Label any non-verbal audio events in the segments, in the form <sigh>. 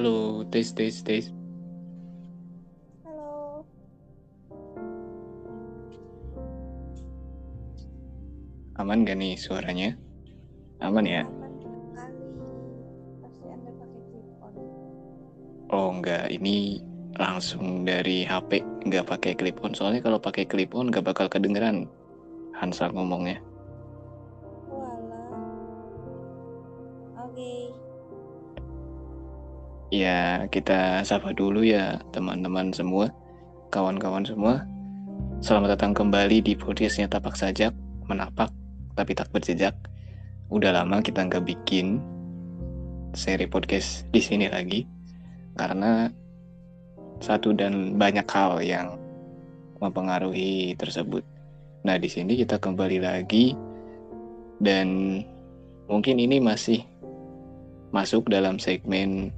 Halo, tes tes tes. Halo. Aman gak nih suaranya? Aman ya? Aman sekali. Pasti Anda pakai clip on. Oh enggak, ini langsung dari HP, nggak pakai clip on. Soalnya kalau pakai clip on nggak bakal kedengeran Hansa ngomongnya. Ya, kita sapa dulu ya teman-teman semua, kawan-kawan semua. Selamat datang kembali di podcastnya Tapak Sajak, menapak tapi tak berjejak. Udah lama kita nggak bikin seri podcast di sini lagi, karena satu dan banyak hal yang mempengaruhi tersebut. Nah, di sini kita kembali lagi dan mungkin ini masih masuk dalam segmen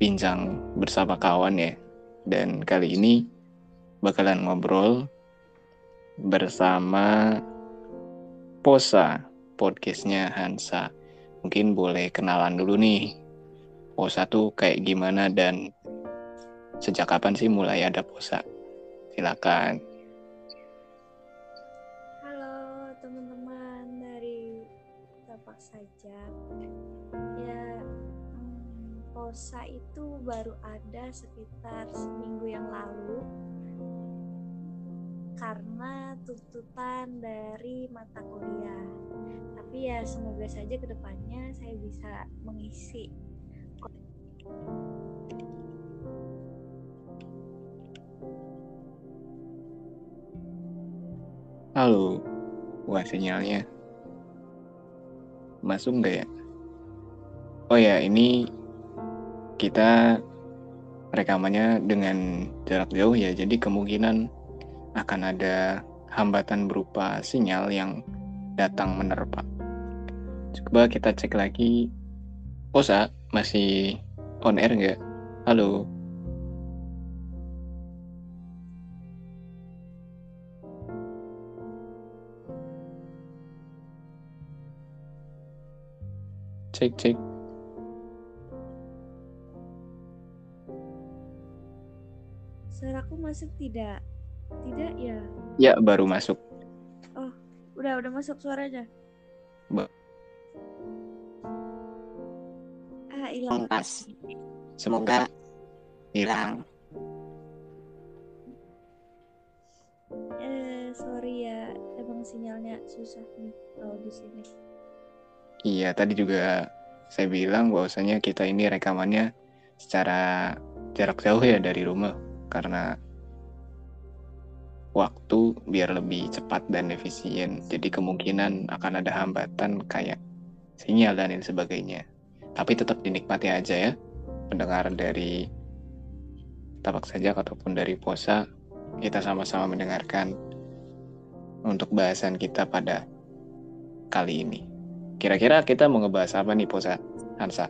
bincang bersama kawan ya. Dan kali ini bakalan ngobrol bersama Posa, podcastnya Hansa. Mungkin boleh kenalan dulu nih. Posa tuh kayak gimana dan sejak kapan sih mulai ada Posa? Silakan. Posa itu baru ada sekitar seminggu yang lalu karena tuntutan dari mata kuliah. Tapi ya semoga saja ke depannya saya bisa mengisi Halo. Wah, sinyalnya masuk nggak ya? Oh ya, ini kita rekamannya dengan jarak jauh ya, jadi kemungkinan akan ada hambatan berupa sinyal yang datang menerpa. Coba kita cek lagi. Posa masih on air nggak? Halo. Cek cek. Suaraku masuk tidak? Tidak ya? Ya, baru masuk. Udah, udah masuk suaranya. Ba- Ah, hilang. pas. Semoga hilang. Eh, sorry ya. Emang sinyalnya susah nih kalau di sini. Iya, tadi juga saya bilang bahwasanya kita ini rekamannya secara jarak jauh ya dari rumah karena waktu biar lebih cepat dan efisien. Jadi kemungkinan akan ada hambatan kayak sinyal dan lain sebagainya. Tapi tetap dinikmati aja ya pendengar dari tapak saja ataupun dari posa kita sama-sama mendengarkan untuk bahasan kita pada kali ini. Kira-kira kita mau ngebahas apa nih Posa? Hansa?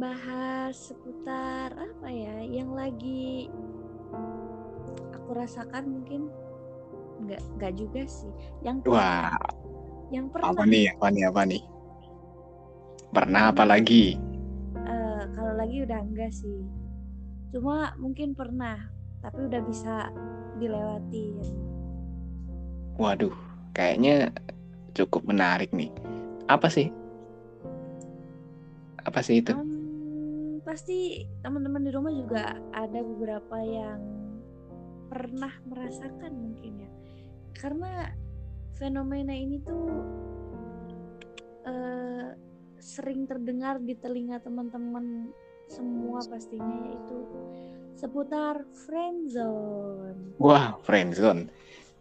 Bahas seputar apa ya yang lagi aku rasakan mungkin nggak nggak juga sih. Yang Wah, yang pernah apa nih? Apa nih? Apa nih? Pernah apa lagi? eh, kalau lagi udah enggak sih. Cuma mungkin pernah, tapi udah bisa dilewatin. Waduh, kayaknya cukup menarik nih. Apa sih? Apa sih itu? Em, pasti teman-teman di rumah juga ada beberapa yang pernah merasakan mungkin ya karena fenomena ini tuh eh, sering terdengar di telinga teman-teman semua pastinya yaitu seputar friendzone Wah, friendzone.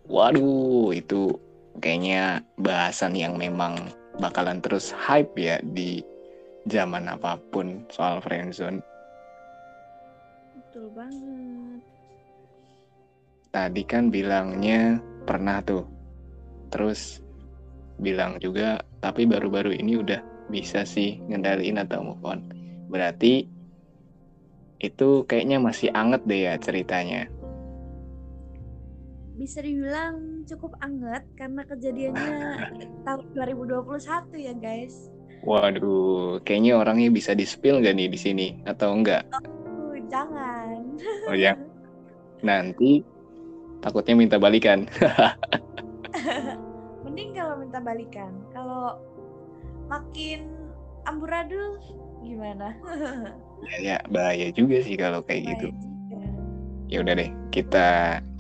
Waduh, itu kayaknya bahasan yang memang bakalan terus hype ya di zaman apa pun soal friendzone. betul banget Tadi kan bilangnya pernah tuh. Terus bilang juga, tapi baru-baru ini udah bisa sih ngendaliin atau move on. Berarti itu kayaknya masih anget deh ya ceritanya. bisa dibilang cukup anget karena kejadiannya <laughs> tahun 2021 ya guys. Waduh, kayaknya orangnya bisa di-spill nggak nih di sini atau enggak? Oh, jangan. Oh ya, <laughs> nanti takutnya minta balikan. <laughs> Mending kalau minta balikan. Kalau makin amburadul gimana? <laughs> ya, ya, bahaya juga sih kalau kayak gitu. Bahaya juga. Ya udah deh, kita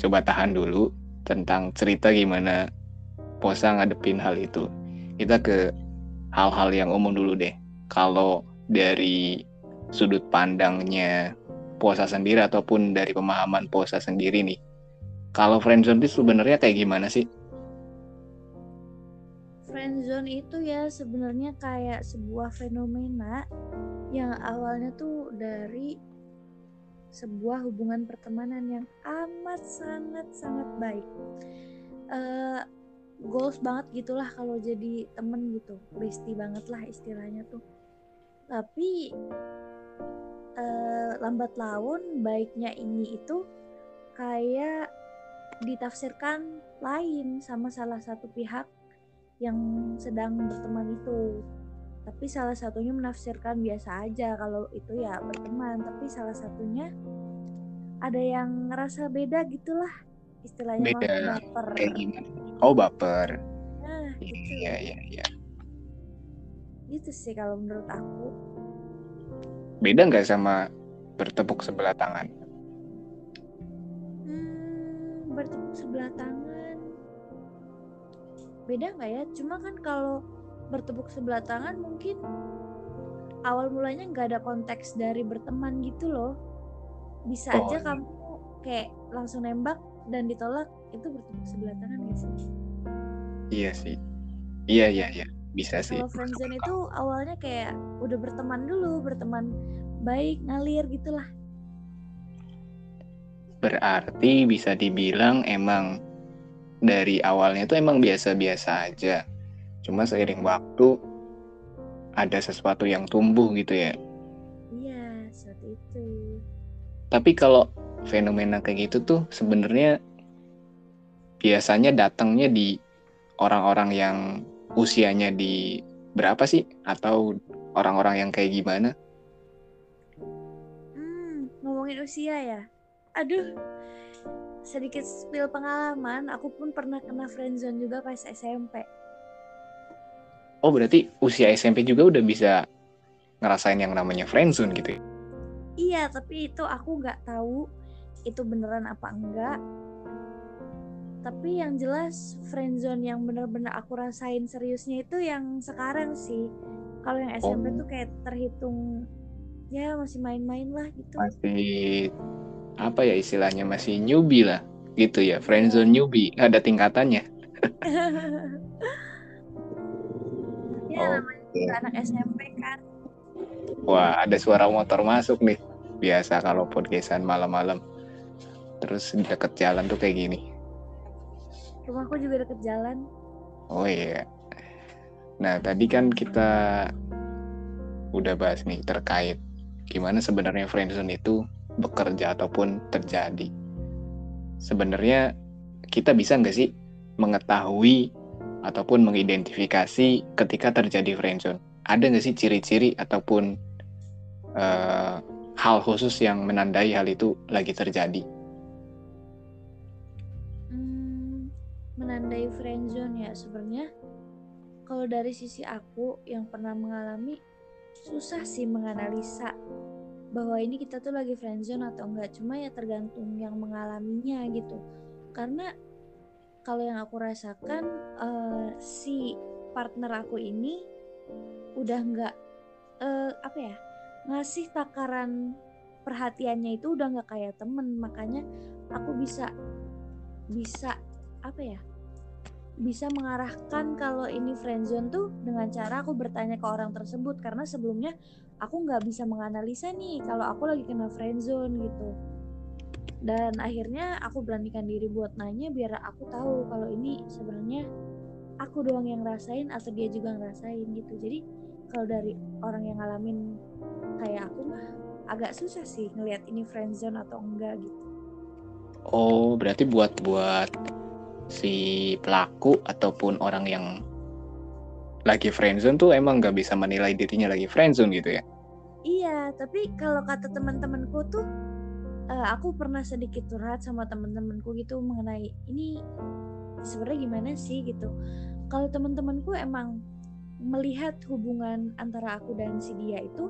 coba tahan dulu tentang cerita gimana Posa ngadepin hal itu. Kita ke hal-hal yang umum dulu deh. Kalau dari sudut pandangnya Posa sendiri ataupun dari pemahaman Posa sendiri nih. Kalau friendzone itu sebenarnya kayak gimana sih? Friendzone itu ya sebenarnya kayak sebuah fenomena yang awalnya tuh dari sebuah hubungan pertemanan yang amat sangat sangat baik. Eh goals banget gitulah kalau jadi temen gitu, bestie banget lah istilahnya tuh. Tapi eh, lambat laun baiknya ini itu kayak ditafsirkan lain sama salah satu pihak yang sedang berteman itu. Tapi salah satunya menafsirkan biasa aja. Kalau itu ya berteman. Tapi salah satunya ada yang ngerasa beda gitulah istilahnya Beda. baper Kayak gimana? Oh baper. nah gitu Iya iya iya. gitu sih kalau menurut aku Beda nggak sama bertepuk sebelah tangan? hmm, bertepuk sebelah tangan beda nggak ya cuma kan kalau bertepuk sebelah tangan mungkin awal mulanya nggak ada konteks dari berteman gitu loh bisa Oh, aja iya. kamu kayak langsung nembak dan ditolak itu bertepuk sebelah tangan gak sih Iya sih. Iya iya iya. Bisa sih. kalau friendzone itu awalnya kayak udah berteman dulu berteman baik ngalir gitulah Berarti bisa dibilang emang dari awalnya itu emang biasa-biasa aja. Cuma seiring waktu ada sesuatu yang tumbuh gitu ya. iya seperti itu Tapi kalau fenomena kayak gitu tuh sebenarnya biasanya datangnya di orang-orang yang usianya di berapa sih? Atau orang-orang yang kayak gimana? Hmm, ngomongin usia ya. Aduh, sedikit spill pengalaman. Aku pun pernah kena friendzone juga pas SMP. Oh berarti usia SMP juga udah bisa ngerasain yang namanya friendzone gitu ya? Iya, tapi itu aku nggak tahu itu beneran apa enggak. Tapi yang jelas friendzone yang bener-bener aku rasain seriusnya itu yang sekarang sih. Kalau yang SMP Oh. tuh kayak terhitung ya masih main-main lah gitu. masih apa ya istilahnya masih newbie lah gitu ya friendzone newbie nggak ada tingkatannya <laughs> ya Oh, namanya anak SMP kan. wah ada suara motor masuk nih biasa kalau podcastan malam-malam terus di deket jalan tuh kayak gini. Rumahku juga deket jalan. oh iya. Nah tadi kan kita udah bahas nih terkait gimana sebenarnya friendzone itu bekerja ataupun terjadi. Sebenarnya kita bisa nggak sih mengetahui ataupun mengidentifikasi ketika terjadi friendzone ada nggak sih ciri-ciri ataupun eh, hal khusus yang menandai hal itu lagi terjadi menandai friendzone ya. Sebenarnya kalau dari sisi aku yang pernah mengalami susah sih menganalisa bahwa ini kita tuh lagi friendzone atau enggak. Cuma ya tergantung yang mengalaminya gitu. Karena kalau yang aku rasakan eh, si partner aku ini udah enggak eh, apa ya ngasih takaran perhatiannya itu udah nggak kayak temen. Makanya aku bisa bisa apa ya bisa mengarahkan kalau ini friendzone tuh dengan cara aku bertanya ke orang tersebut. Karena sebelumnya aku nggak bisa menganalisa nih kalau aku lagi kena friendzone gitu. Dan akhirnya aku beranikan diri buat nanya biar aku tahu kalau ini sebenarnya aku doang yang ngerasain atau dia juga ngerasain gitu. Jadi kalau dari orang yang ngalamin kayak aku mah agak susah sih ngelihat ini friendzone atau enggak gitu. Oh, berarti buat buat si pelaku ataupun orang yang lagi friendzone tuh emang nggak bisa menilai dirinya lagi friendzone gitu ya? Iya, tapi kalau kata teman-temanku tuh, uh, aku pernah sedikit curhat sama teman-temanku gitu mengenai ini sebenarnya gimana sih gitu. Kalau teman-temanku emang melihat hubungan antara aku dan si dia itu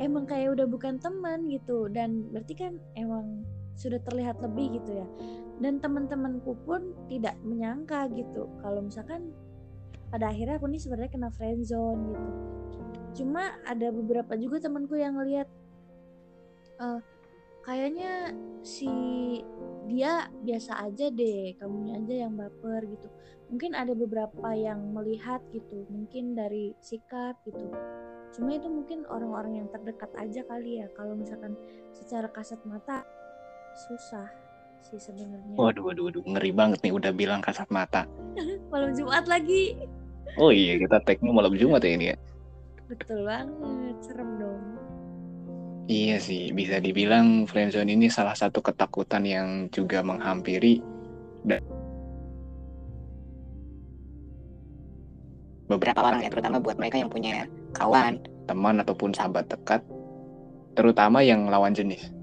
emang kayak udah bukan teman gitu dan berarti kan emang sudah terlihat lebih gitu ya dan teman-temanku pun tidak menyangka gitu. Kalau misalkan pada akhirnya aku nih sebenarnya kena friendzone gitu. Cuma ada beberapa juga temanku yang ngelihat uh, kayaknya si dia biasa aja deh kamunya aja yang baper gitu. Mungkin ada beberapa yang melihat gitu mungkin dari sikap gitu. Cuma itu mungkin orang-orang yang terdekat aja kali ya. Kalau misalkan secara kasat mata susah sih sebenarnya. Waduh waduh waduh ngeri banget nih udah bilang kasat mata. <laughs> Malam Jumat lagi. Oh iya kita tagnya malam Jumat ya ini ya. Betul banget serem dong. Iya sih, bisa dibilang friendzone ini salah satu ketakutan yang juga menghampiri dan beberapa orang ya, terutama buat mereka yang punya kawan, teman ataupun sahabat dekat, terutama yang lawan jenis.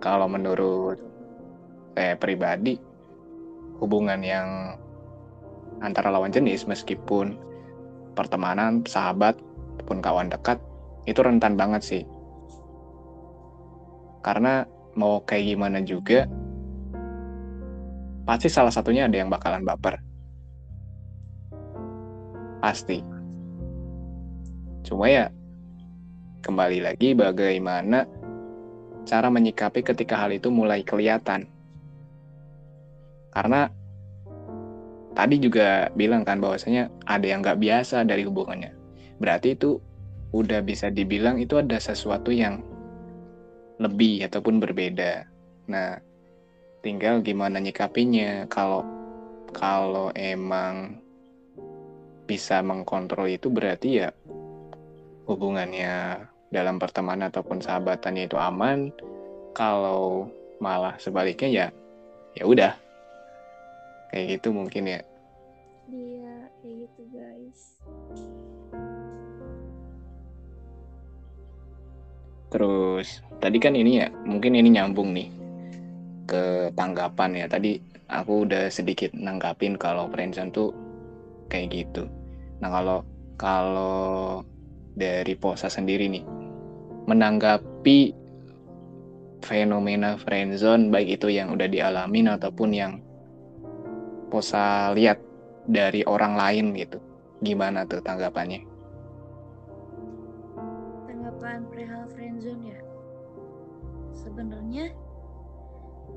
Kalau menurut saya pribadi, hubungan yang antara lawan jenis meskipun pertemanan, sahabat, ataupun kawan dekat itu rentan banget sih. Karena mau kayak gimana juga, pasti salah satunya ada yang bakalan baper. Pasti. Cuma ya, kembali lagi bagaimana cara menyikapi ketika hal itu mulai kelihatan. Karena tadi juga bilang kan bahwasanya ada yang nggak biasa dari hubungannya. Berarti itu udah bisa dibilang itu ada sesuatu yang lebih ataupun berbeda. Nah, tinggal gimana nyikapinya. Kalau kalau emang bisa mengkontrol itu berarti ya hubungannya dalam pertemanan ataupun sahabatannya itu aman. Kalau malah sebaliknya ya ya udah kayak gitu mungkin ya. Iya, kayak gitu guys. Terus tadi kan ini ya, mungkin ini nyambung nih ke tanggapan ya. Tadi aku udah sedikit nanggapin kalau friendzone tuh kayak gitu. Nah kalau kalau dari Posa sendiri nih, menanggapi fenomena friendzone baik itu yang udah dialamin ataupun yang Posa lihat dari orang lain gitu. Gimana tuh tanggapannya? Tanggapan perihal friendzone ya? Sebenarnya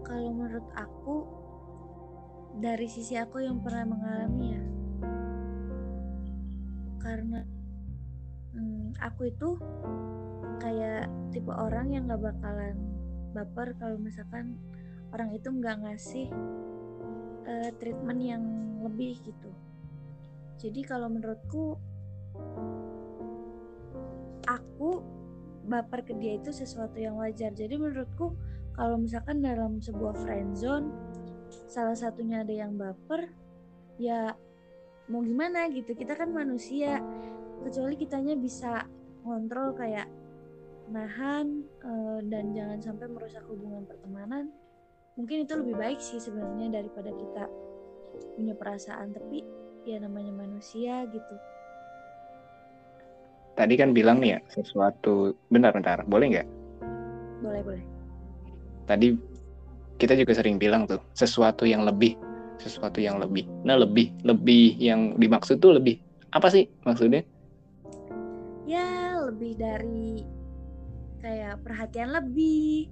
kalau menurut aku dari sisi aku yang pernah mengalami ya karena hmm, aku itu kayak tipe orang yang gak bakalan baper kalau misalkan orang itu nggak ngasih uh, treatment yang lebih gitu. Jadi kalau menurutku aku baper ke dia itu sesuatu yang wajar. Jadi menurutku kalau misalkan dalam sebuah friend zone salah satunya ada yang baper ya mau gimana gitu. Kita kan manusia kecuali kitanya bisa ngontrol kayak nahan uh, dan jangan sampai merusak hubungan pertemanan mungkin itu lebih baik sih sebenarnya daripada kita punya perasaan tapi ya namanya manusia gitu. Tadi kan bilang nih ya sesuatu bentar-bentar boleh nggak? Boleh boleh. Tadi kita juga sering bilang tuh sesuatu yang lebih sesuatu yang lebih. Nah lebih lebih yang dimaksud tuh lebih apa sih maksudnya? Ya lebih dari kayak perhatian lebih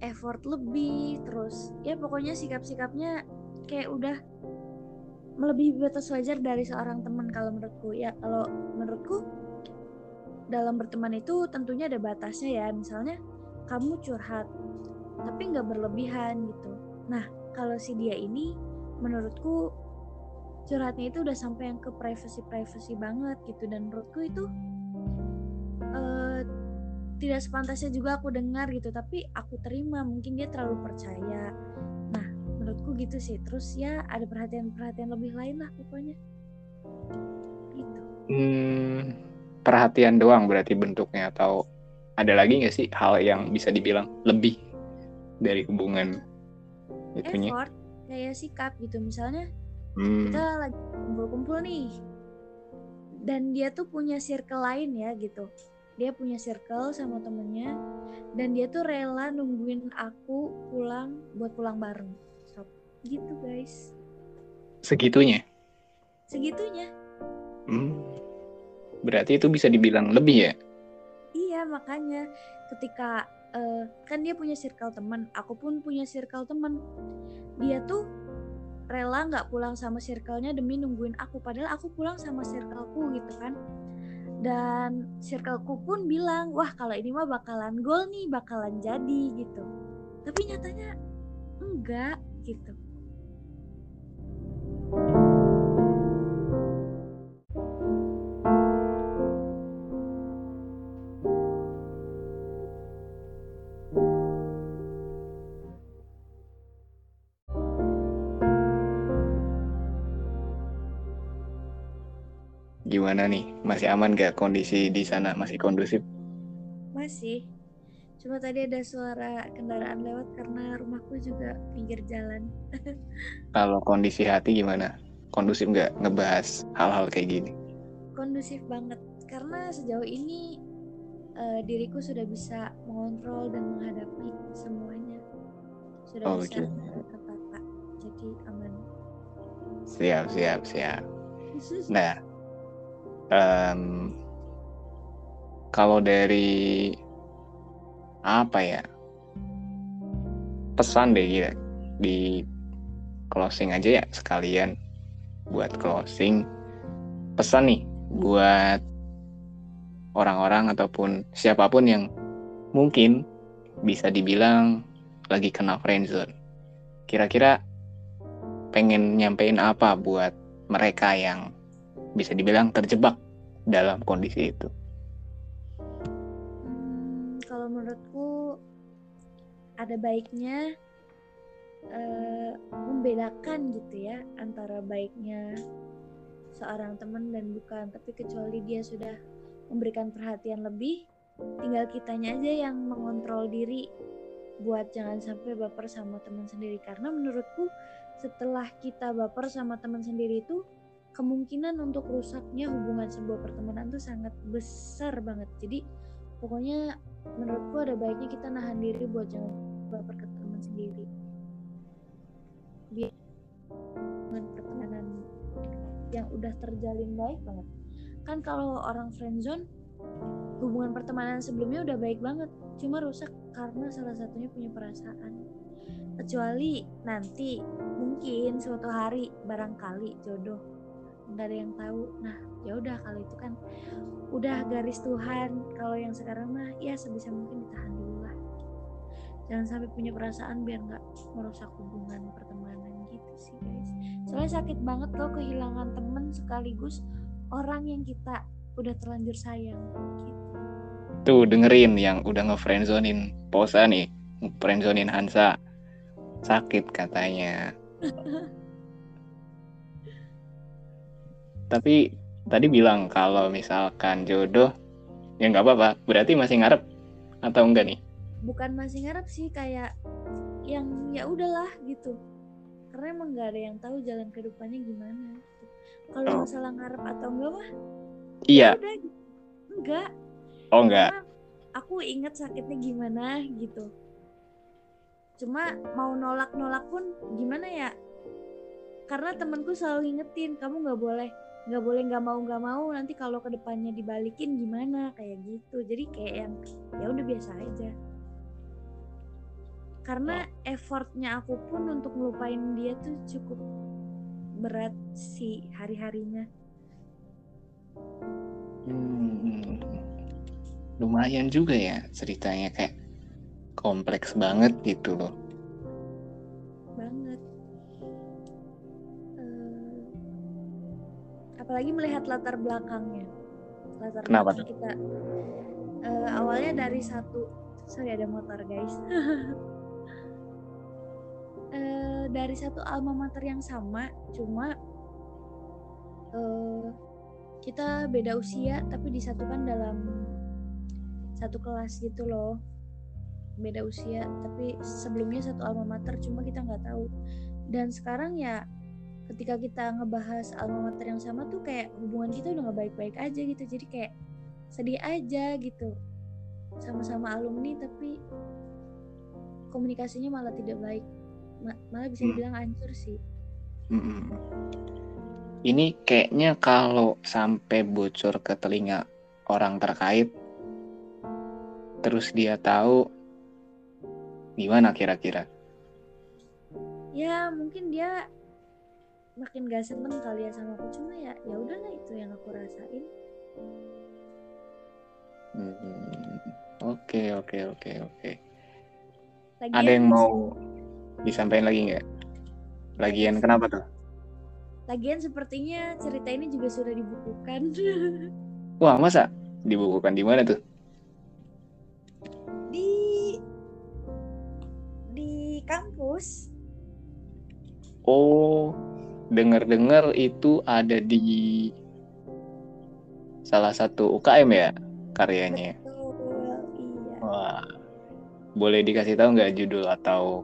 effort lebih terus ya pokoknya sikap-sikapnya kayak udah melebihi batas wajar dari seorang teman kalau menurutku. Ya kalau menurutku dalam berteman itu tentunya ada batasnya ya. Misalnya kamu curhat tapi nggak berlebihan gitu. Nah kalau si dia ini menurutku curhatnya itu udah sampai yang ke privacy privacy banget gitu. Dan menurutku itu tidak sepantasnya juga aku dengar gitu tapi aku terima mungkin dia terlalu percaya. Nah menurutku gitu sih terus ya ada perhatian-perhatian lebih lain lah pokoknya. Gitu. Hmm, perhatian doang berarti bentuknya atau ada lagi nggak sih hal yang bisa dibilang lebih dari hubungan itunya? effort kayak sikap gitu. Misalnya Hmm, kita lagi kumpul-kumpul nih dan dia tuh punya circle lain ya gitu dia punya circle sama temennya dan dia tuh rela nungguin aku pulang buat pulang bareng Stop. gitu guys segitunya. segitunya Hmm, berarti itu bisa dibilang lebih ya? iya makanya ketika eh, kan dia punya circle teman aku pun punya circle teman dia tuh rela nggak pulang sama circle-nya demi nungguin aku padahal aku pulang sama circleku gitu kan dan circleku pun bilang wah kalau ini mah bakalan gol nih bakalan jadi gitu. Tapi nyatanya enggak gitu Gimana nih? Masih aman gak kondisi di sana? Masih kondusif? masih cuma tadi ada suara kendaraan lewat karena rumahku juga pinggir jalan <laughs> Kalau kondisi hati gimana? Kondusif nggak ngebahas hal-hal kayak gini? kondusif banget karena sejauh ini eh, diriku sudah bisa mengontrol dan menghadapi semuanya sudah Oh, bisa gitu. tertata jadi aman Siap, siap, siap. <laughs> Nah, em, kalau dari apa ya pesan deh gitu di closing aja ya sekalian buat closing pesan nih buat orang-orang ataupun siapa pun yang mungkin bisa dibilang lagi kena friendzone. Kira-kira pengen nyampein apa buat mereka yang bisa dibilang terjebak dalam kondisi itu. Hmm, kalau menurutku ada baiknya eh, membedakan gitu ya antara baiknya seorang teman dan bukan tapi kecuali dia sudah memberikan perhatian lebih tinggal kitanya aja yang mengontrol diri buat jangan sampai baper sama teman sendiri karena menurutku setelah kita baper sama teman sendiri itu kemungkinan untuk rusaknya hubungan sebuah pertemanan tuh sangat besar banget. Jadi pokoknya menurutku ada baiknya kita nahan diri buat jangan baper ke sendiri. Biar dengan pertemanan yang udah terjalin baik banget. Kan kalau orang friendzone hubungan pertemanan sebelumnya udah baik banget cuma rusak karena salah satunya punya perasaan. Kecuali nanti mungkin suatu hari barangkali jodoh nggak ada yang tahu. Nah ya udah kalau itu kan udah garis Tuhan. Kalau yang sekarang mah ya sebisa mungkin ditahan dulu lah. Jangan sampai punya perasaan biar nggak merusak hubungan pertemanan gitu sih guys. Soalnya sakit banget loh kehilangan temen sekaligus orang yang kita udah terlanjur sayang gitu. Tuh dengerin yang udah nge-friendzonin Posa nih, friendzonin Hansa. Sakit katanya. <laughs> Tapi tadi bilang kalau misalkan jodoh ya nggak apa-apa. Berarti masih ngarep atau enggak nih? bukan masih ngarep sih kayak yang ya udahlah gitu karena emang nggak ada yang tahu jalan kehidupannya gimana gitu. kalau Oh. masalah ngarep atau enggak mah Iya. udah gitu. enggak Oh enggak. Karena aku inget sakitnya gimana gitu cuma mau nolak-nolak pun gimana ya karena temenku selalu ngingetin kamu nggak boleh nggak boleh nggak mau nggak mau nanti kalau ke depannya dibalikin gimana? Kayak gitu. Jadi kayak yang ya udah biasa aja. Karena effortnya aku pun untuk ngelupain dia tuh cukup berat sih hari-harinya. Hmm, lumayan juga ya ceritanya kayak kompleks banget gitu loh. Apalagi melihat latar belakangnya. Latar Kenapa belakang kita Eh, awalnya dari satu. Sorry ada motor guys. <laughs> Eh, dari satu alma mater yang sama cuma eh, kita beda usia tapi disatukan dalam satu kelas gitu loh. Beda usia tapi sebelumnya satu alma mater cuma kita nggak tahu. Dan sekarang ya ketika kita ngebahas alma mater yang sama tuh kayak hubungan kita udah nggak baik-baik aja gitu jadi kayak sedih aja gitu sama-sama alumni tapi komunikasinya malah tidak baik Ma- malah bisa Hmm. dibilang hancur sih Mm-mm. Ini kayaknya kalau sampai bocor ke telinga orang terkait, terus dia tahu gimana kira-kira? ya mungkin dia makin gak seneng kali ya sama aku cuma ya ya udahlah itu yang aku rasain Hmm, Oke, oke, oke, oke. Ada yang mau disampaikan lagi nggak? Lagian kenapa tuh? lagian sepertinya cerita ini juga sudah dibukukan <laughs> Wah, masa dibukukan di mana tuh? di di kampus Oh, dengar-dengar itu ada di salah satu UKM ya karyanya. betul iya Wah, boleh dikasih tahu nggak judul atau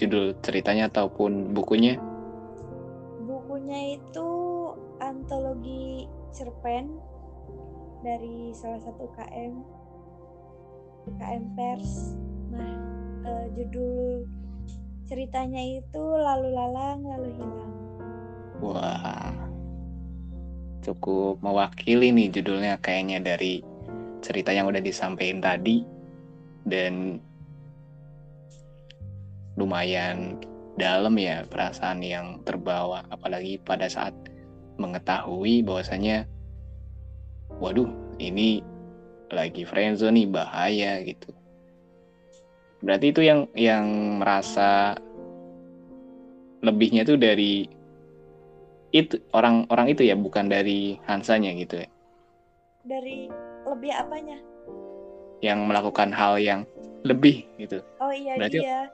judul ceritanya ataupun bukunya? bukunya itu antologi cerpen dari salah satu UKM UKM pers nah eh, judul ceritanya itu lalu lalang lalu hilang Wah, cukup mewakili nih judulnya kayaknya dari cerita yang udah disampaikan tadi. Dan lumayan dalam ya perasaan yang terbawa. Apalagi pada saat mengetahui bahwasanya waduh ini lagi friendzone nih bahaya gitu. Berarti itu yang yang merasa lebihnya tuh dari itu orang-orang itu ya bukan dari Hansanya gitu ya? Dari lebih apanya? Yang melakukan hal yang lebih gitu? Oh iya Berarti- dia.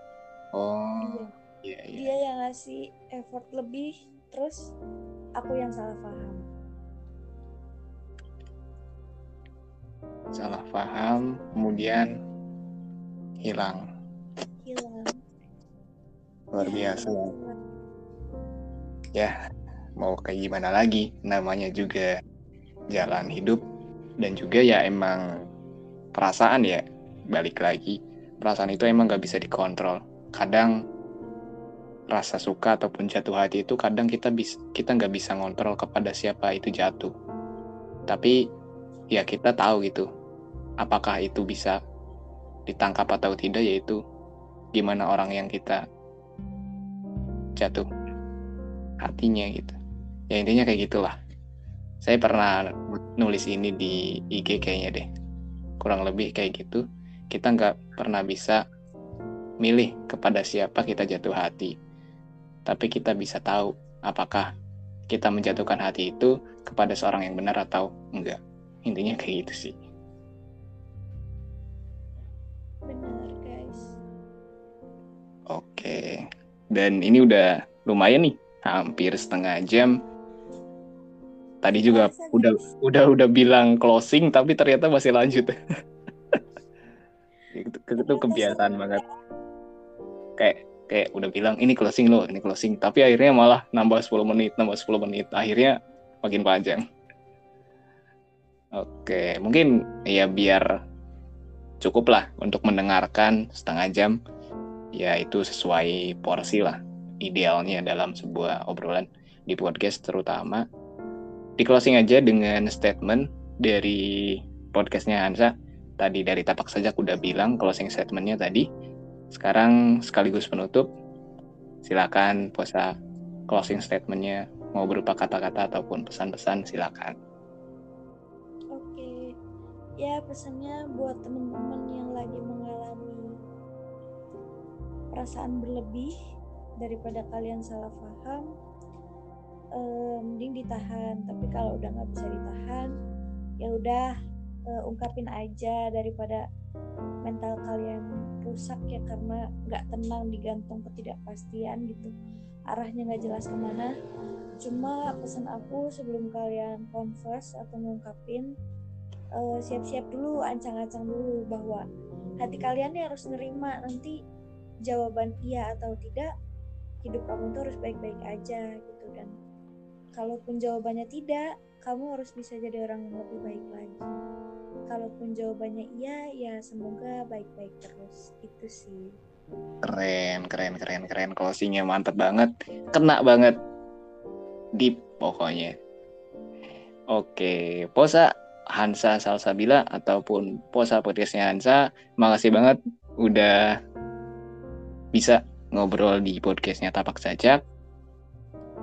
Oh dia iya iya. Dia yang ngasih effort lebih terus aku yang salah paham. Salah paham kemudian hilang. Hilang. Luar biasa. Ya mau kayak gimana lagi. Namanya juga jalan hidup. Dan juga ya emang perasaan ya balik lagi. Perasaan itu emang gak bisa dikontrol. Kadang rasa suka ataupun jatuh hati itu kadang kita bisa kita nggak bisa ngontrol kepada siapa itu jatuh. Tapi ya kita tahu gitu apakah itu bisa ditangkap atau tidak yaitu gimana orang yang kita jatuh hatinya gitu ya intinya kayak gitulah. Saya pernah nulis ini di IG kayaknya deh. Kurang lebih kayak gitu. Kita nggak pernah bisa milih kepada siapa kita jatuh hati. Tapi kita bisa tahu apakah kita menjatuhkan hati itu kepada seorang yang benar atau enggak. Intinya kayak gitu sih. Benar guys. Oke. Dan ini udah lumayan nih, hampir setengah jam. Tadi juga udah udah udah bilang closing tapi ternyata masih lanjut. <laughs> itu, kebiasaan banget. ya. Kayak kayak udah bilang ini closing loh, ini closing, tapi akhirnya malah nambah 10 menit, nambah 10 menit. Akhirnya makin panjang. Oke, mungkin ya biar cukup lah untuk mendengarkan setengah jam ya itu sesuai porsi lah idealnya dalam sebuah obrolan di podcast terutama di closing aja dengan statement dari podcastnya Hansa tadi dari tapak sajak udah bilang closing statementnya tadi. Sekarang sekaligus penutup silakan puasa closing statementnya. Mau berupa kata-kata ataupun pesan-pesan silakan. Oke, ya pesannya buat temen-temen yang lagi mengalami perasaan berlebih daripada kalian salah paham, eh, mending ditahan. Tapi kalau udah nggak bisa ditahan, ya udah uh, ungkapin aja daripada mental kalian rusak ya karena nggak tenang digantung ketidakpastian gitu. Arahnya nggak jelas ke mana. Cuma pesan aku sebelum kalian converse atau ngungkapin uh, siap-siap dulu ancang-ancang dulu bahwa hati kalian nih harus nerima nanti jawaban iya atau tidak hidup kamu tuh harus baik-baik aja gitu. Dan kalaupun jawabannya tidak kamu harus bisa jadi orang yang lebih baik lagi. Kalaupun jawabannya iya ya semoga baik-baik terus. Itu sih. Keren keren keren keren. Closingnya mantep banget. Kena banget. Deep pokoknya. Oke posa Hansa Salsabila ataupun posa podcastnya Hansa makasih banget udah bisa ngobrol di podcastnya Tapak Sajak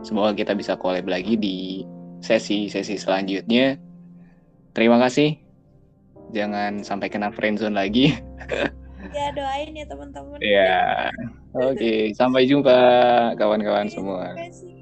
semoga kita bisa collab lagi di sesi-sesi selanjutnya. Terima kasih. Jangan sampai kena friendzone lagi. Ya doain ya teman-teman. Ya oke okay. sampai jumpa kawan-kawan semua. terima kasih